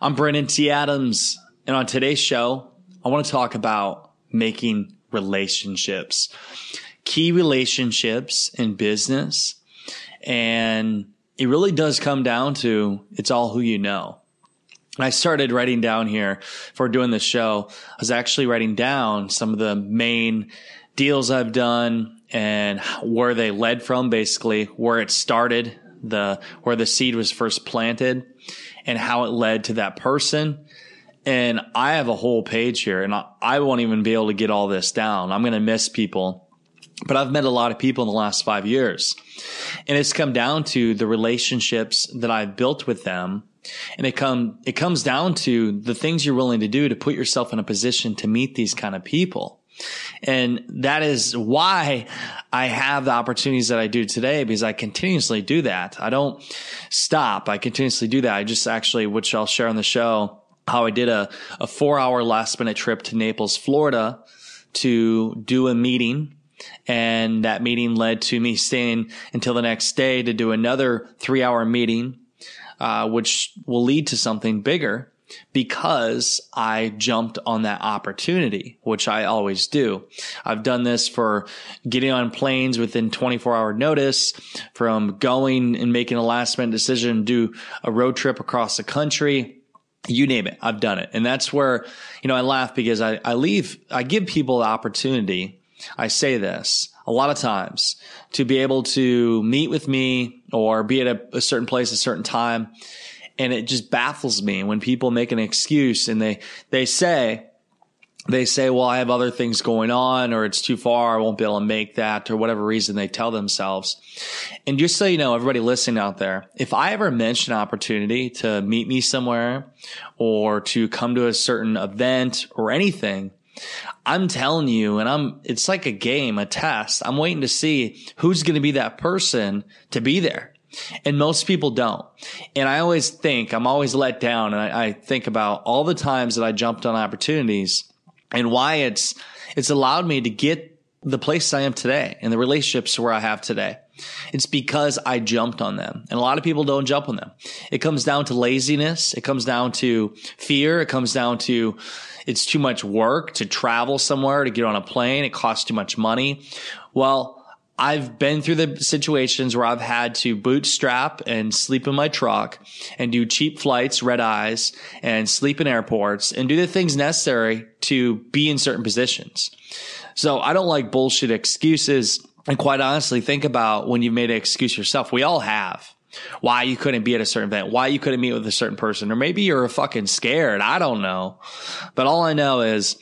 I'm Brandon T. Adams, and on today's show, I want to talk about making relationships, key relationships in business. And it really does come down to it's all who you know. I started writing down here for doing this show. I was actually writing down some of the main deals I've done and where they led from, basically where it started, the where the seed was first planted and how it led to that person. And I have a whole page here and I, I won't even be able to get all this down. I'm going to miss people, but I've met a lot of people in the last five years and it's come down to the relationships that I've built with them. And it come, it comes down to the things you're willing to do to put yourself in a position to meet these kind of people. And that is why I have the opportunities that I do today because I continuously do that. I don't stop. I continuously do that. I just actually, which I'll share on the show, how I did a, a four hour last minute trip to Naples, Florida to do a meeting. And that meeting led to me staying until the next day to do another three hour meeting, uh, which will lead to something bigger because I jumped on that opportunity, which I always do. I've done this for getting on planes within 24 hour notice, from going and making a last minute decision, do a road trip across the country. You name it. I've done it. And that's where, you know, I laugh because I, I leave, I give people the opportunity. I say this a lot of times to be able to meet with me or be at a, a certain place, a certain time and it just baffles me when people make an excuse and they, they say, they say, well, I have other things going on or it's too far. I won't be able to make that or whatever reason they tell themselves. And just so you know, everybody listening out there, if I ever mention an opportunity to meet me somewhere or to come to a certain event or anything, I'm telling you, and I'm, it's like a game, a test. I'm waiting to see who's going to be that person to be there. And most people don't. And I always think, I'm always let down. And I, I, think about all the times that I jumped on opportunities and why it's, it's allowed me to get the place I am today and the relationships where I have today. It's because I jumped on them. And a lot of people don't jump on them. It comes down to laziness. It comes down to fear. It comes down to it's too much work to travel somewhere to get on a plane. It costs too much money. Well, I've been through the situations where I've had to bootstrap and sleep in my truck and do cheap flights, red eyes, and sleep in airports and do the things necessary to be in certain positions. So I don't like bullshit excuses. And quite honestly, think about when you've made an excuse yourself. We all have. Why you couldn't be at a certain event, why you couldn't meet with a certain person, or maybe you're fucking scared. I don't know. But all I know is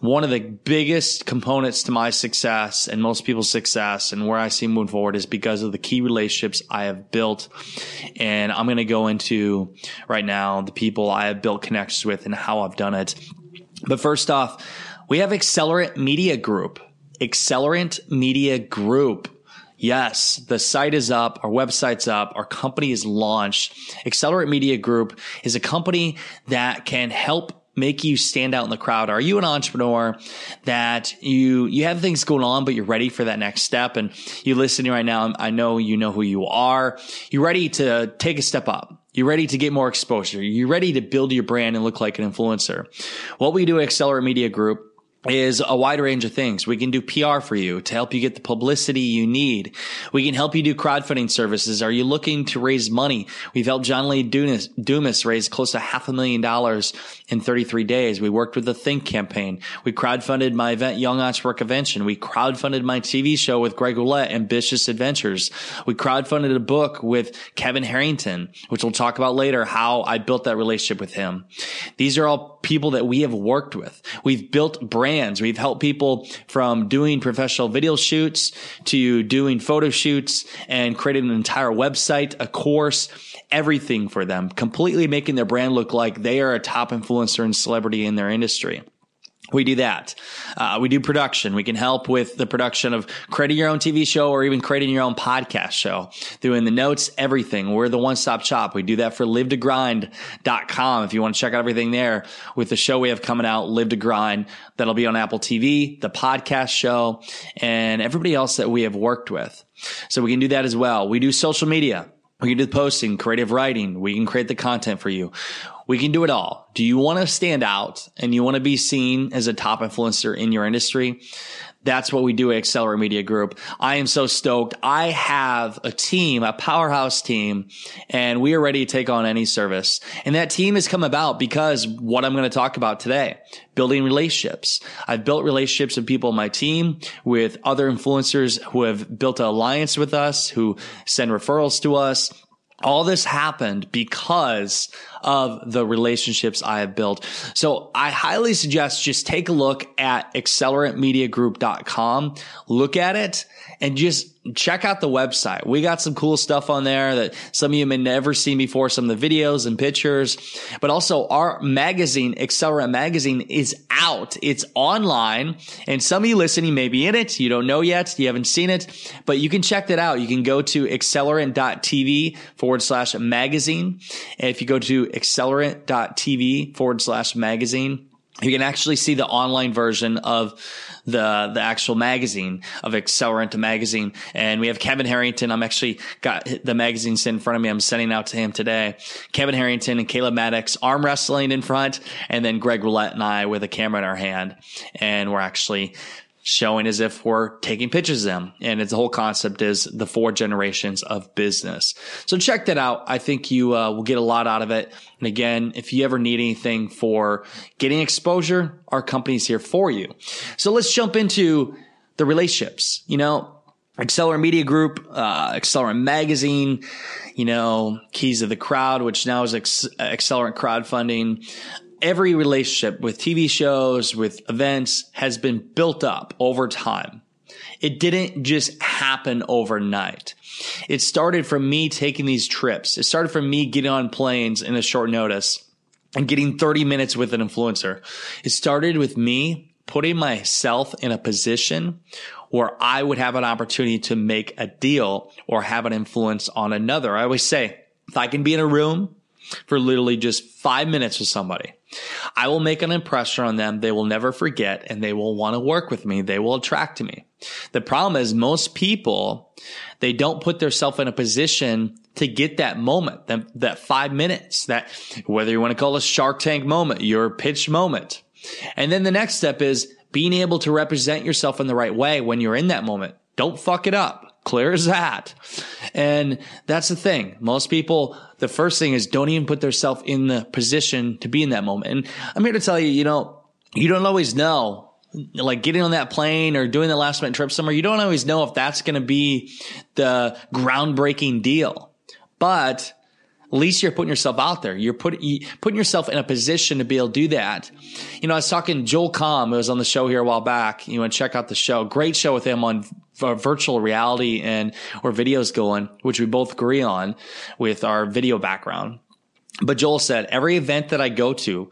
one of the biggest components to my success and most people's success and where I see moving forward is because of the key relationships I have built. And I'm going to go into right now the people I have built connections with and how I've done it. But first off, we have Accelerant Media Group. Accelerant Media Group. Yes, the site is up, our website's up, our company is launched. Accelerant Media Group is a company that can help make you stand out in the crowd? Are you an entrepreneur that you you have things going on, but you're ready for that next step? And you listening right now, I know you know who you are. You're ready to take a step up. You're ready to get more exposure. You're ready to build your brand and look like an influencer. What we do at Accelerant Media Group is a wide range of things. We can do PR for you to help you get the publicity you need. We can help you do crowdfunding services. Are you looking to raise money? We've helped John Lee Dumas, Dumas raise close to half a million dollars in 33 days. We worked with the Think campaign. We crowdfunded my event, Young Entrepreneur Convention. We crowdfunded my TV show with Greg Rollett, Ambitious Adventures. We crowdfunded a book with Kevin Harrington, which we'll talk about later, how I built that relationship with him. These are all people that we have worked with. We've built brands brands. We've helped people from doing professional video shoots to doing photo shoots and creating an entire website, a course, everything for them, completely making their brand look like they are a top influencer and celebrity in their industry. We do that. Uh, we do production. We can help with the production of creating your own TV show or even creating your own podcast show, doing the notes, everything. We're the one stop shop. We do that for live2grind.com. If you want to check out everything there with the show we have coming out, Live to Grind, that'll be on Apple TV, the podcast show, and everybody else that we have worked with. So we can do that as well. We do social media. We can do the posting, creative writing. We can create the content for you. We can do it all. Do you want to stand out and you want to be seen as a top influencer in your industry? That's what we do at Accelerant Media Group. I am so stoked. I have a team, a powerhouse team, and we are ready to take on any service. And that team has come about because what I'm going to talk about today, building relationships. I've built relationships with people on my team, with other influencers who have built an alliance with us, who send referrals to us. All this happened because of the relationships I have built. So I highly suggest just take a look at accelerantmediagroup.com. Look at it and just check out the website. We got some cool stuff on there that some of you may never seen before, some of the videos and pictures, but also our magazine, Accelerant Magazine is out. It's online and some of you listening may be in it. You don't know yet. You haven't seen it, but you can check that out. You can go to accelerant.tv forward slash magazine. And if you go to accelerant.tv forward slash magazine, you can actually see the online version of the the actual magazine of Accelerant magazine. And we have Kevin Harrington. I'm actually got the magazine sitting in front of me. I'm sending out to him today. Kevin Harrington and Caleb Maddox arm wrestling in front, and then Greg Rollett and I with a camera in our hand, and we're actually showing as if we're taking pictures of them. And it's the whole concept is the four generations of business. So check that out. I think you uh, will get a lot out of it. And again, if you ever need anything for getting exposure, our company's here for you. So let's jump into the relationships. You know, Accelerant Media Group, uh, Accelerant Magazine, you know, Keys of the Crowd, which now is Accelerant Crowdfunding every relationship with TV shows, with events has been built up over time. It didn't just happen overnight. It started from me taking these trips. It started from me getting on planes in a short notice and getting 30 minutes with an influencer. It started with me putting myself in a position where I would have an opportunity to make a deal or have an influence on another. I always say, if I can be in a room for literally just five minutes with somebody, I will make an impression on them. They will never forget and they will want to work with me. They will attract to me. The problem is most people, they don't put themselves in a position to get that moment, that, that five minutes, that whether you want to call it a shark tank moment, your pitch moment. And then the next step is being able to represent yourself in the right way when you're in that moment. Don't fuck it up. Clear as that. And that's the thing. Most people, the first thing is don't even put themselves in the position to be in that moment. And I'm here to tell you, you know, you don't always know like getting on that plane or doing the last minute trip somewhere, you don't always know if that's going to be the groundbreaking deal. But at least you're putting yourself out there. You're putting putting yourself in a position to be able to do that. You know, I was talking Joel Comm, who was on the show here a while back. You want to check out the show. Great show with him on virtual reality and or videos going, which we both agree on with our video background. But Joel said, every event that I go to,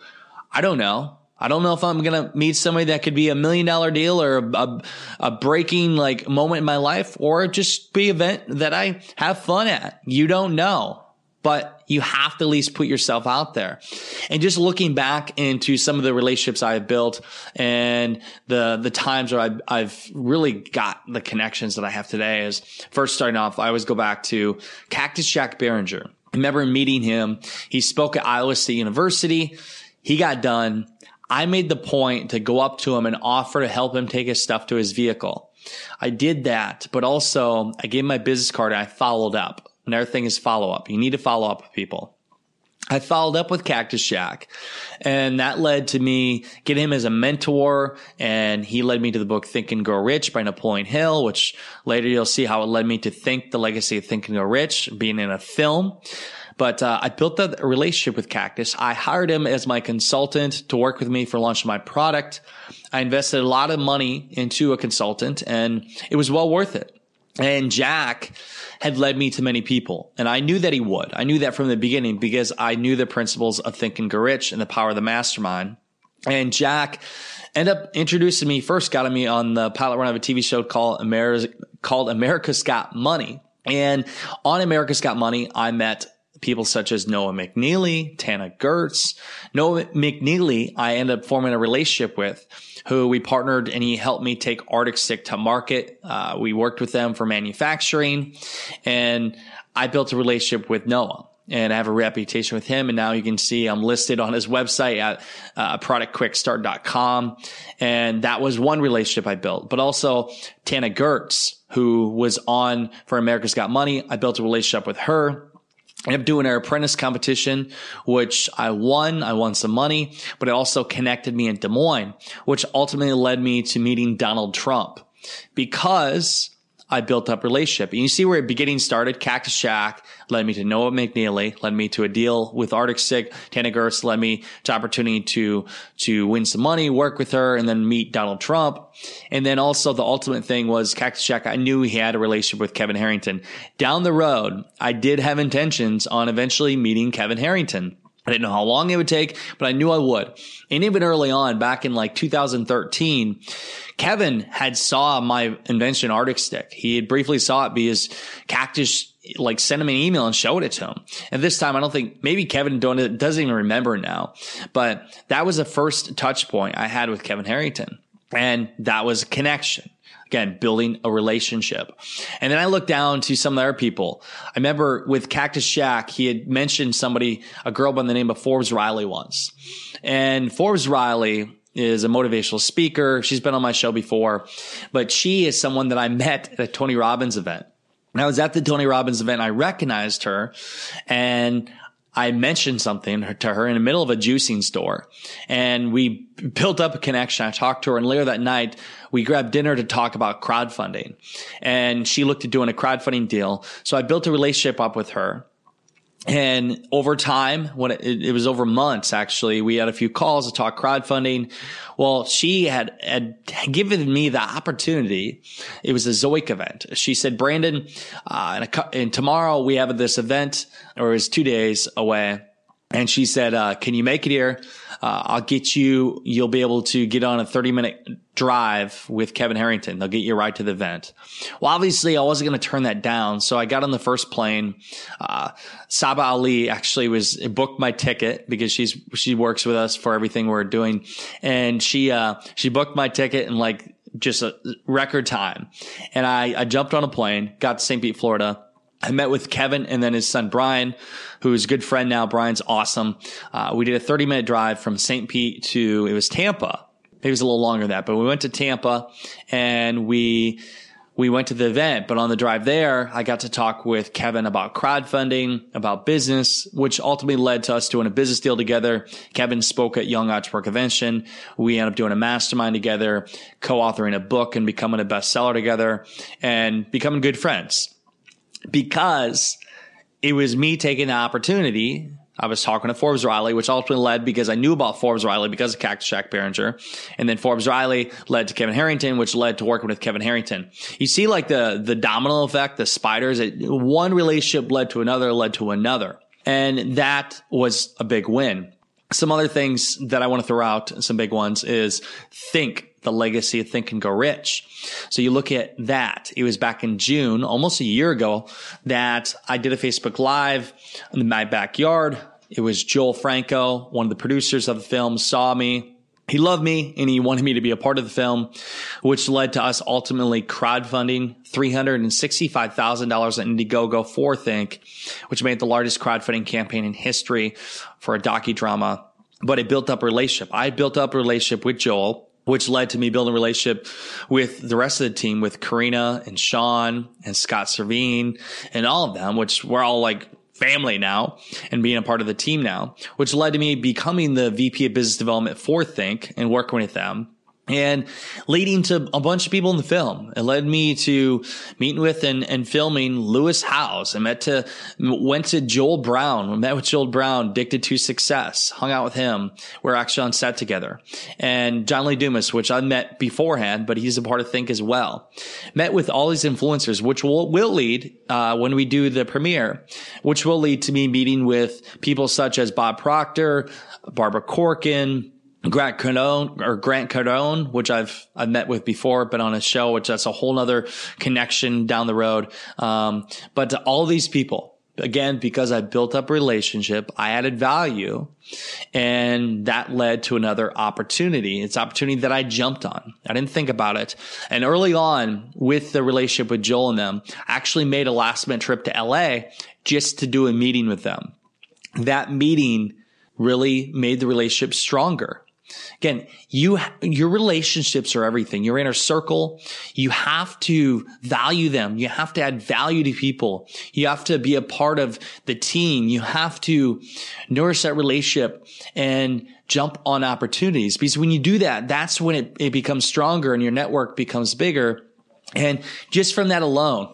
I don't know. I don't know if I'm going to meet somebody that could be a million dollar deal or a, a, a, breaking like moment in my life or just be event that I have fun at. You don't know but you have to at least put yourself out there. And just looking back into some of the relationships I've built and the, the times where I've, I've really got the connections that I have today is first starting off, I always go back to Cactus Jack Behringer. I remember meeting him. He spoke at Iowa State University. He got done. I made the point to go up to him and offer to help him take his stuff to his vehicle. I did that, but also I gave my business card and I followed up. Another thing is follow up. You need to follow up with people. I followed up with Cactus Jack and that led to me getting him as a mentor and he led me to the book Think and Grow Rich by Napoleon Hill, which later you'll see how it led me to think the legacy of Think and Grow Rich being in a film. But uh, I built a relationship with Cactus. I hired him as my consultant to work with me for launching my product. I invested a lot of money into a consultant and it was well worth it. And Jack had led me to many people. And I knew that he would. I knew that from the beginning because I knew the principles of Think and Grow Rich and the power of the mastermind. And Jack ended up introducing me, first got me on the pilot run of a TV show called America's, called America's Got Money. And on America's Got Money, I met people such as Noah McNeely, Tana Gertz. Noah McNeely, I ended up forming a relationship with who we partnered and he helped me take Arctic Stick to market. Uh, we worked with them for manufacturing and I built a relationship with Noah and I have a reputation with him. And now you can see I'm listed on his website at uh, productquickstart.com. And that was one relationship I built, but also Tana Gertz, who was on for America's Got Money. I built a relationship with her. I ended up doing our apprentice competition, which I won. I won some money, but it also connected me in Des Moines, which ultimately led me to meeting Donald Trump because I built up relationship. And you see where it beginning started. Cactus Jack led me to Noah McNeely, led me to a deal with Arctic Stick. Tana Gertz led me to opportunity to, to win some money, work with her, and then meet Donald Trump. And then also the ultimate thing was Cactus Jack. I knew he had a relationship with Kevin Harrington. Down the road, I did have intentions on eventually meeting Kevin Harrington. I didn't know how long it would take, but I knew I would. And even early on, back in like 2013, Kevin had saw my invention Arctic Stick. He had briefly saw it because Cactus like sent him an email and showed it to him. And this time, I don't think maybe Kevin doesn't even remember now, but that was the first touch point I had with Kevin Harrington. And that was a connection. Again, building a relationship. And then I looked down to some other people. I remember with Cactus Jack, he had mentioned somebody, a girl by the name of Forbes Riley once. And Forbes Riley is a motivational speaker. She's been on my show before, but she is someone that I met at a Tony Robbins event. And I was at the Tony Robbins event. I recognized her and I mentioned something to her in the middle of a juicing store and we built up a connection. I talked to her and later that night we grabbed dinner to talk about crowdfunding and she looked at doing a crowdfunding deal. So I built a relationship up with her. And over time, when it, it, was over months, actually, we had a few calls to talk crowdfunding. Well, she had, had given me the opportunity. It was a Zoic event. She said, Brandon, uh, and, and tomorrow we have this event, or it's two days away. And she said, uh, can you make it here? Uh, I'll get you, you'll be able to get on a 30 minute drive with Kevin Harrington. They'll get you right to the event. Well, obviously I wasn't going to turn that down. So I got on the first plane. Uh, Saba Ali actually was booked my ticket because she's, she works with us for everything we're doing. And she, uh, she booked my ticket in like just a record time. And I, I jumped on a plane, got to St. Pete, Florida I met with Kevin and then his son Brian, who is a good friend now. Brian's awesome. Uh, we did a 30 minute drive from St. Pete to, it was Tampa. Maybe it was a little longer than that, but we went to Tampa and we, we went to the event, but on the drive there, I got to talk with Kevin about crowdfunding, about business, which ultimately led to us doing a business deal together. Kevin spoke at Young Entrepreneur Convention. We ended up doing a mastermind together, co-authoring a book and becoming a bestseller together and becoming good friends because it was me taking the opportunity. I was talking to Forbes Riley, which ultimately led because I knew about Forbes Riley because of Cactus Jack Behringer. And then Forbes Riley led to Kevin Harrington, which led to working with Kevin Harrington. You see like the, the domino effect, the spiders, it, one relationship led to another, led to another. And that was a big win. Some other things that I want to throw out, some big ones is think the legacy of Think and Grow Rich. So you look at that. It was back in June, almost a year ago, that I did a Facebook Live in my backyard. It was Joel Franco, one of the producers of the film, saw me. He loved me and he wanted me to be a part of the film, which led to us ultimately crowdfunding $365,000 in Indiegogo for Think, which made the largest crowdfunding campaign in history for a docudrama. But it built up a relationship. I built up a relationship with Joel which led to me building a relationship with the rest of the team, with Karina and Sean and Scott Cervine and all of them, which we're all like family now and being a part of the team now, which led to me becoming the VP of business development for Think and working with them. And leading to a bunch of people in the film. It led me to meeting with and, and filming Lewis Howes. I met to, went to Joel Brown, met with Joel Brown, Addicted to Success, hung out with him. We're actually on set together. And John Lee Dumas, which I met beforehand, but he's a part of Think as well. Met with all these influencers, which will, will lead, uh, when we do the premiere, which will lead to me meeting with people such as Bob Proctor, Barbara Corcoran, Grant Cardone or Grant Cardone, which I've I've met with before, but on a show, which that's a whole other connection down the road. Um, but to all these people, again, because I built up relationship, I added value, and that led to another opportunity. It's opportunity that I jumped on. I didn't think about it. And early on with the relationship with Joel and them, I actually made a last minute trip to LA just to do a meeting with them. That meeting really made the relationship stronger Again, you, your relationships are everything. Your inner circle, you have to value them. You have to add value to people. You have to be a part of the team. You have to nourish that relationship and jump on opportunities because when you do that, that's when it, it becomes stronger and your network becomes bigger. And just from that alone,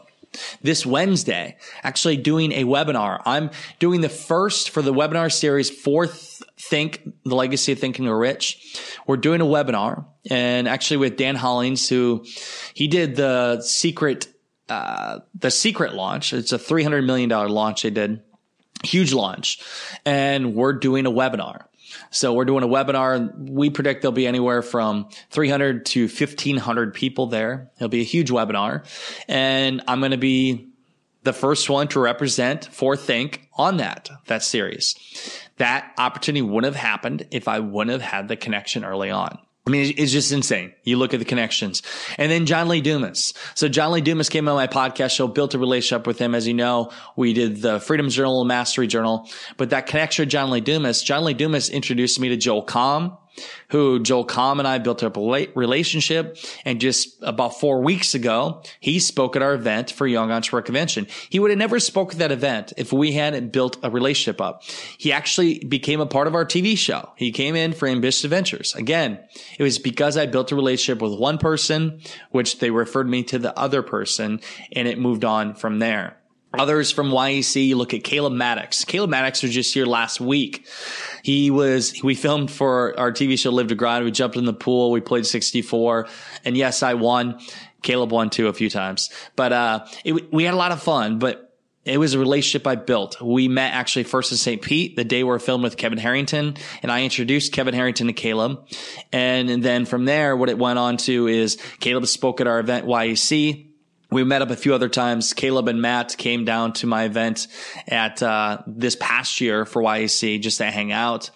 this Wednesday, actually doing a webinar. I'm doing the first for the webinar series fourth Think, the legacy of thinking rich. We're doing a webinar and actually with Dan Hollings, who he did the secret, uh, the secret launch. It's a $300 million launch they did. Huge launch. And we're doing a webinar. So we're doing a webinar. We predict there'll be anywhere from 300 to 1500 people there. It'll be a huge webinar and I'm going to be the first one to represent for Think on that, that series. That opportunity wouldn't have happened if I wouldn't have had the connection early on. I mean, it's just insane. You look at the connections. And then John Lee Dumas. So John Lee Dumas came on my podcast show, built a relationship with him. As you know, we did the Freedom Journal, Mastery Journal, but that connection with John Lee Dumas, John Lee Dumas introduced me to Joel Comm who Joel Comm and I built up a relationship. And just about four weeks ago, he spoke at our event for Young Entrepreneur Convention. He would have never spoke at that event if we hadn't built a relationship up. He actually became a part of our TV show. He came in for Ambitious Adventures. Again, it was because I built a relationship with one person, which they referred me to the other person, and it moved on from there. Others from YEC, you look at Caleb Maddox. Caleb Maddox was just here last week. He was, we filmed for our TV show Live to Grind. We jumped in the pool. We played 64 and yes, I won. Caleb won too a few times, but, uh, it, we had a lot of fun, but it was a relationship I built. We met actually first in St. Pete the day we are filmed with Kevin Harrington and I introduced Kevin Harrington to Caleb. And, and then from there, what it went on to is Caleb spoke at our event YEC we met up a few other times. Caleb and Matt came down to my event at uh, this past year for YEC just to hang out.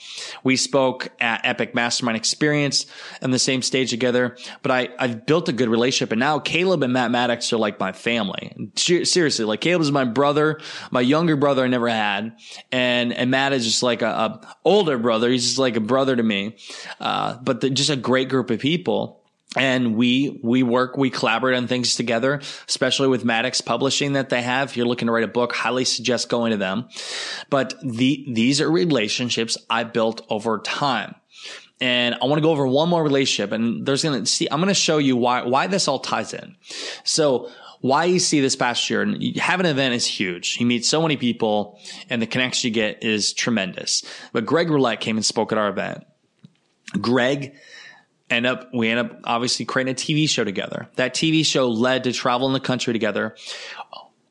We spoke at Epic Mastermind Experience on the same stage together. But I I've built a good relationship, and now Caleb and Matt Maddox are like my family. Seriously, like Caleb is my brother, my younger brother I never had, and and Matt is just like a, a older brother. He's just like a brother to me. Uh, but the, just a great group of people and we we work we collaborate on things together especially with maddox publishing that they have if you're looking to write a book highly suggest going to them but the these are relationships i built over time and i want to go over one more relationship and there's to see i'm to show you why why this all ties in so why you see this past year, and have an event is huge. You meet so many people and the connection you get is tremendous. But Greg Rollett came and spoke at our event. Greg end up we end up obviously creating a TV show together. That TV show led to travel in the country together.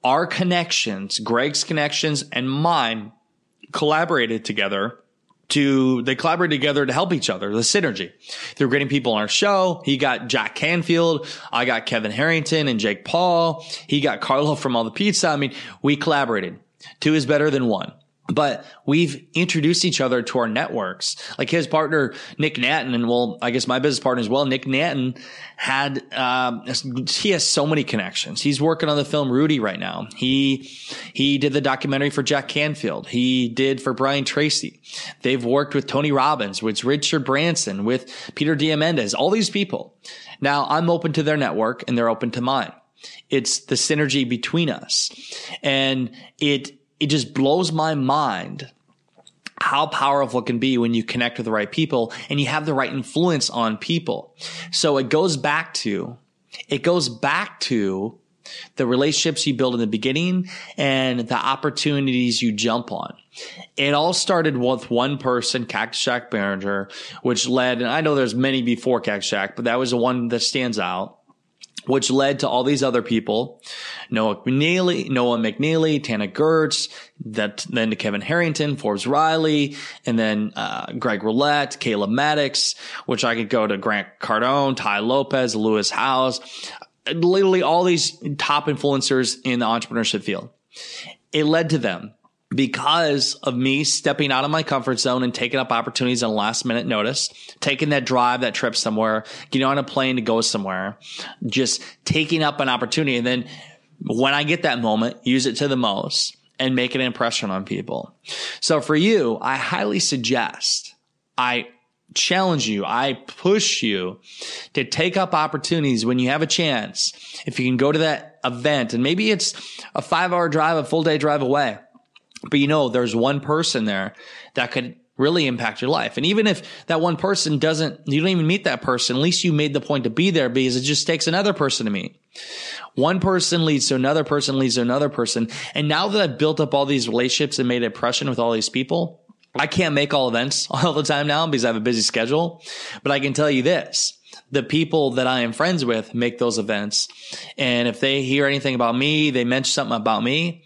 Our connections, Greg's connections and mine collaborated together to they collaborated together to help each other, the synergy. Through getting people on our show. He got Jack Canfield, I got Kevin Harrington and Jake Paul. He got Carlo from All the Pizza. I mean, we collaborated. Two is better than one but we've introduced each other to our networks. Like his partner, Nick Nanton, and well, I guess my business partner as well, Nick Nanton had, um, he has so many connections. He's working on the film Rudy right now. He, he did the documentary for Jack Canfield. He did for Brian Tracy. They've worked with Tony Robbins, with Richard Branson, with Peter Diamandis, all these people. Now I'm open to their network and they're open to mine. It's the synergy between us. And it, it just blows my mind how powerful it can be when you connect with the right people and you have the right influence on people. So it goes back to, it goes back to the relationships you build in the beginning and the opportunities you jump on. It all started with one person, Cactus Jack Behringer, which led, and I know there's many before Cactus Jack, but that was the one that stands out which led to all these other people, Noah McNeely, Noah McNeely, Tana Gertz, that then to Kevin Harrington, Forbes Riley, and then uh, Greg Rollett, Caleb Maddox, which I could go to Grant Cardone, Tai Lopez, Lewis Howes, literally all these top influencers in the entrepreneurship field. It led to them because of me stepping out of my comfort zone and taking up opportunities on last minute notice, taking that drive, that trip somewhere, getting on a plane to go somewhere, just taking up an opportunity. And then when I get that moment, use it to the most and make an impression on people. So for you, I highly suggest, I challenge you, I push you to take up opportunities when you have a chance. If you can go to that event and maybe it's a five hour drive, a full day drive away but you know, there's one person there that could really impact your life. And even if that one person doesn't, you don't even meet that person, at least you made the point to be there because it just takes another person to meet. One person leads to another person leads to another person. And now that I've built up all these relationships and made an impression with all these people, I can't make all events all the time now because I have a busy schedule, but I can tell you this. The people that I am friends with make those events. And if they hear anything about me, they mention something about me,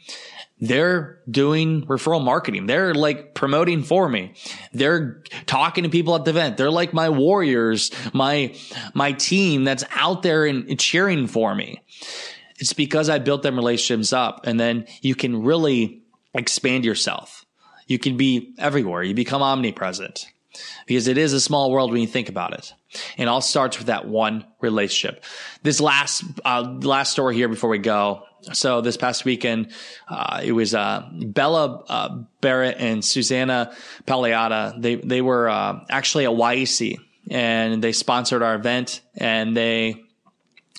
they're doing referral marketing. They're like promoting for me. They're talking to people at the event. They're like my warriors, my, my team that's out there and cheering for me. It's because I built them relationships up and then you can really expand yourself. You can be everywhere. You become omnipresent because it is a small world when you think about it. And all starts with that one relationship. This last, uh, last story here before we go so this past weekend, uh, it was uh, Bella uh, Barrett and Susanna Paliata. They they were uh, actually at YEC and they sponsored our event and they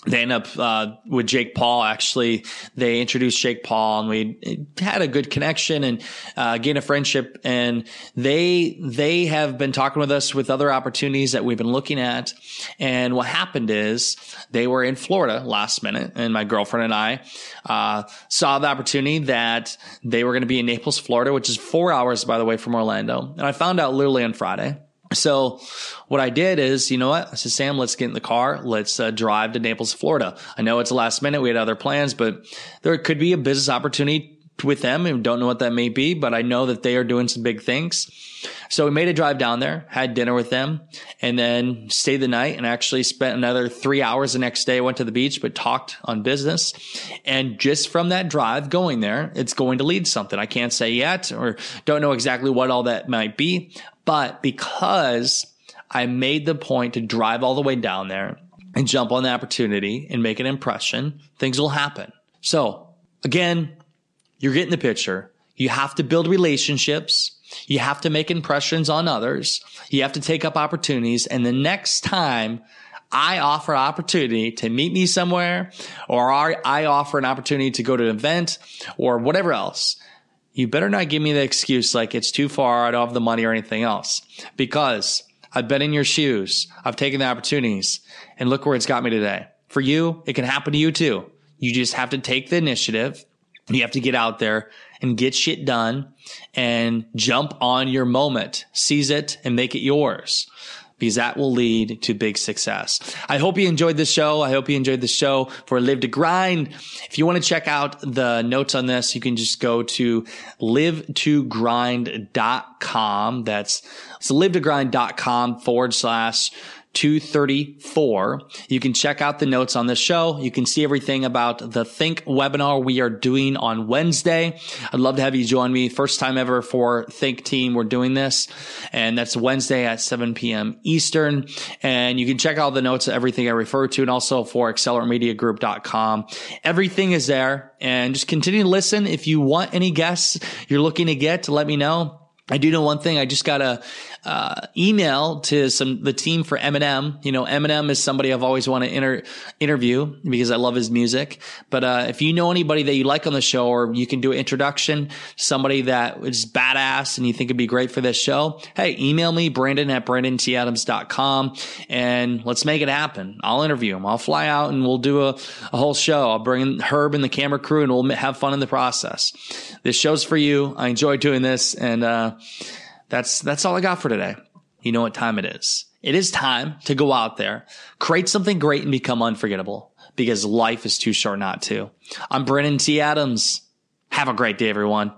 they end up uh, with Jake Paul. Actually, they introduced Jake Paul, and we had a good connection and uh, gained a friendship. And they they have been talking with us with other opportunities that we've been looking at. And what happened is they were in Florida last minute, and my girlfriend and I uh, saw the opportunity that they were going to be in Naples, Florida, which is four hours, by the way, from Orlando. And I found out literally on Friday. So what I did is, you know what? I said, Sam, let's get in the car. Let's uh, drive to Naples, Florida. I know it's last minute. We had other plans, but there could be a business opportunity with them and don't know what that may be, but I know that they are doing some big things. So we made a drive down there, had dinner with them, and then stayed the night and actually spent another three hours the next day. Went to the beach, but talked on business. And just from that drive going there, it's going to lead something. I can't say yet or don't know exactly what all that might be, but because I made the point to drive all the way down there and jump on the opportunity and make an impression, things will happen. So again, you're getting the picture. You have to build relationships. You have to make impressions on others. You have to take up opportunities. And the next time I offer an opportunity to meet me somewhere or I offer an opportunity to go to an event or whatever else, you better not give me the excuse like it's too far. I don't have the money or anything else because I've been in your shoes. I've taken the opportunities and look where it's got me today. For you, it can happen to you too. You just have to take the initiative you have to get out there and get shit done and jump on your moment, seize it and make it yours because that will lead to big success. I hope you enjoyed the show. I hope you enjoyed the show for Live to Grind. If you want to check out the notes on this, you can just go to live2grind.com. That's it's live2grind.com forward slash 234. You can check out the notes on the show. You can see everything about the Think webinar we are doing on Wednesday. I'd love to have you join me. First time ever for Think Team. We're doing this and that's Wednesday at 7 p.m. Eastern. And you can check out the notes of everything I refer to and also for accelerantmediagroup.com. Everything is there and just continue to listen. If you want any guests you're looking to get, let me know I do know one thing. I just got a uh, email to some the team for Eminem. You know, Eminem is somebody I've always wanted to inter- interview because I love his music. But uh, if you know anybody that you like on the show, or you can do an introduction, somebody that is badass and you think would be great for this show, hey, email me Brandon at BrandonTAdams.com and let's make it happen. I'll interview him. I'll fly out and we'll do a, a whole show. I'll bring Herb and the camera crew and we'll have fun in the process. This show's for you. I enjoy doing this and. That's that's all I got for today. You know what time it is. It is time to go out there, create something great and become unforgettable because life is too short not to. I'm Brandon T. Adams. Have a great day, everyone.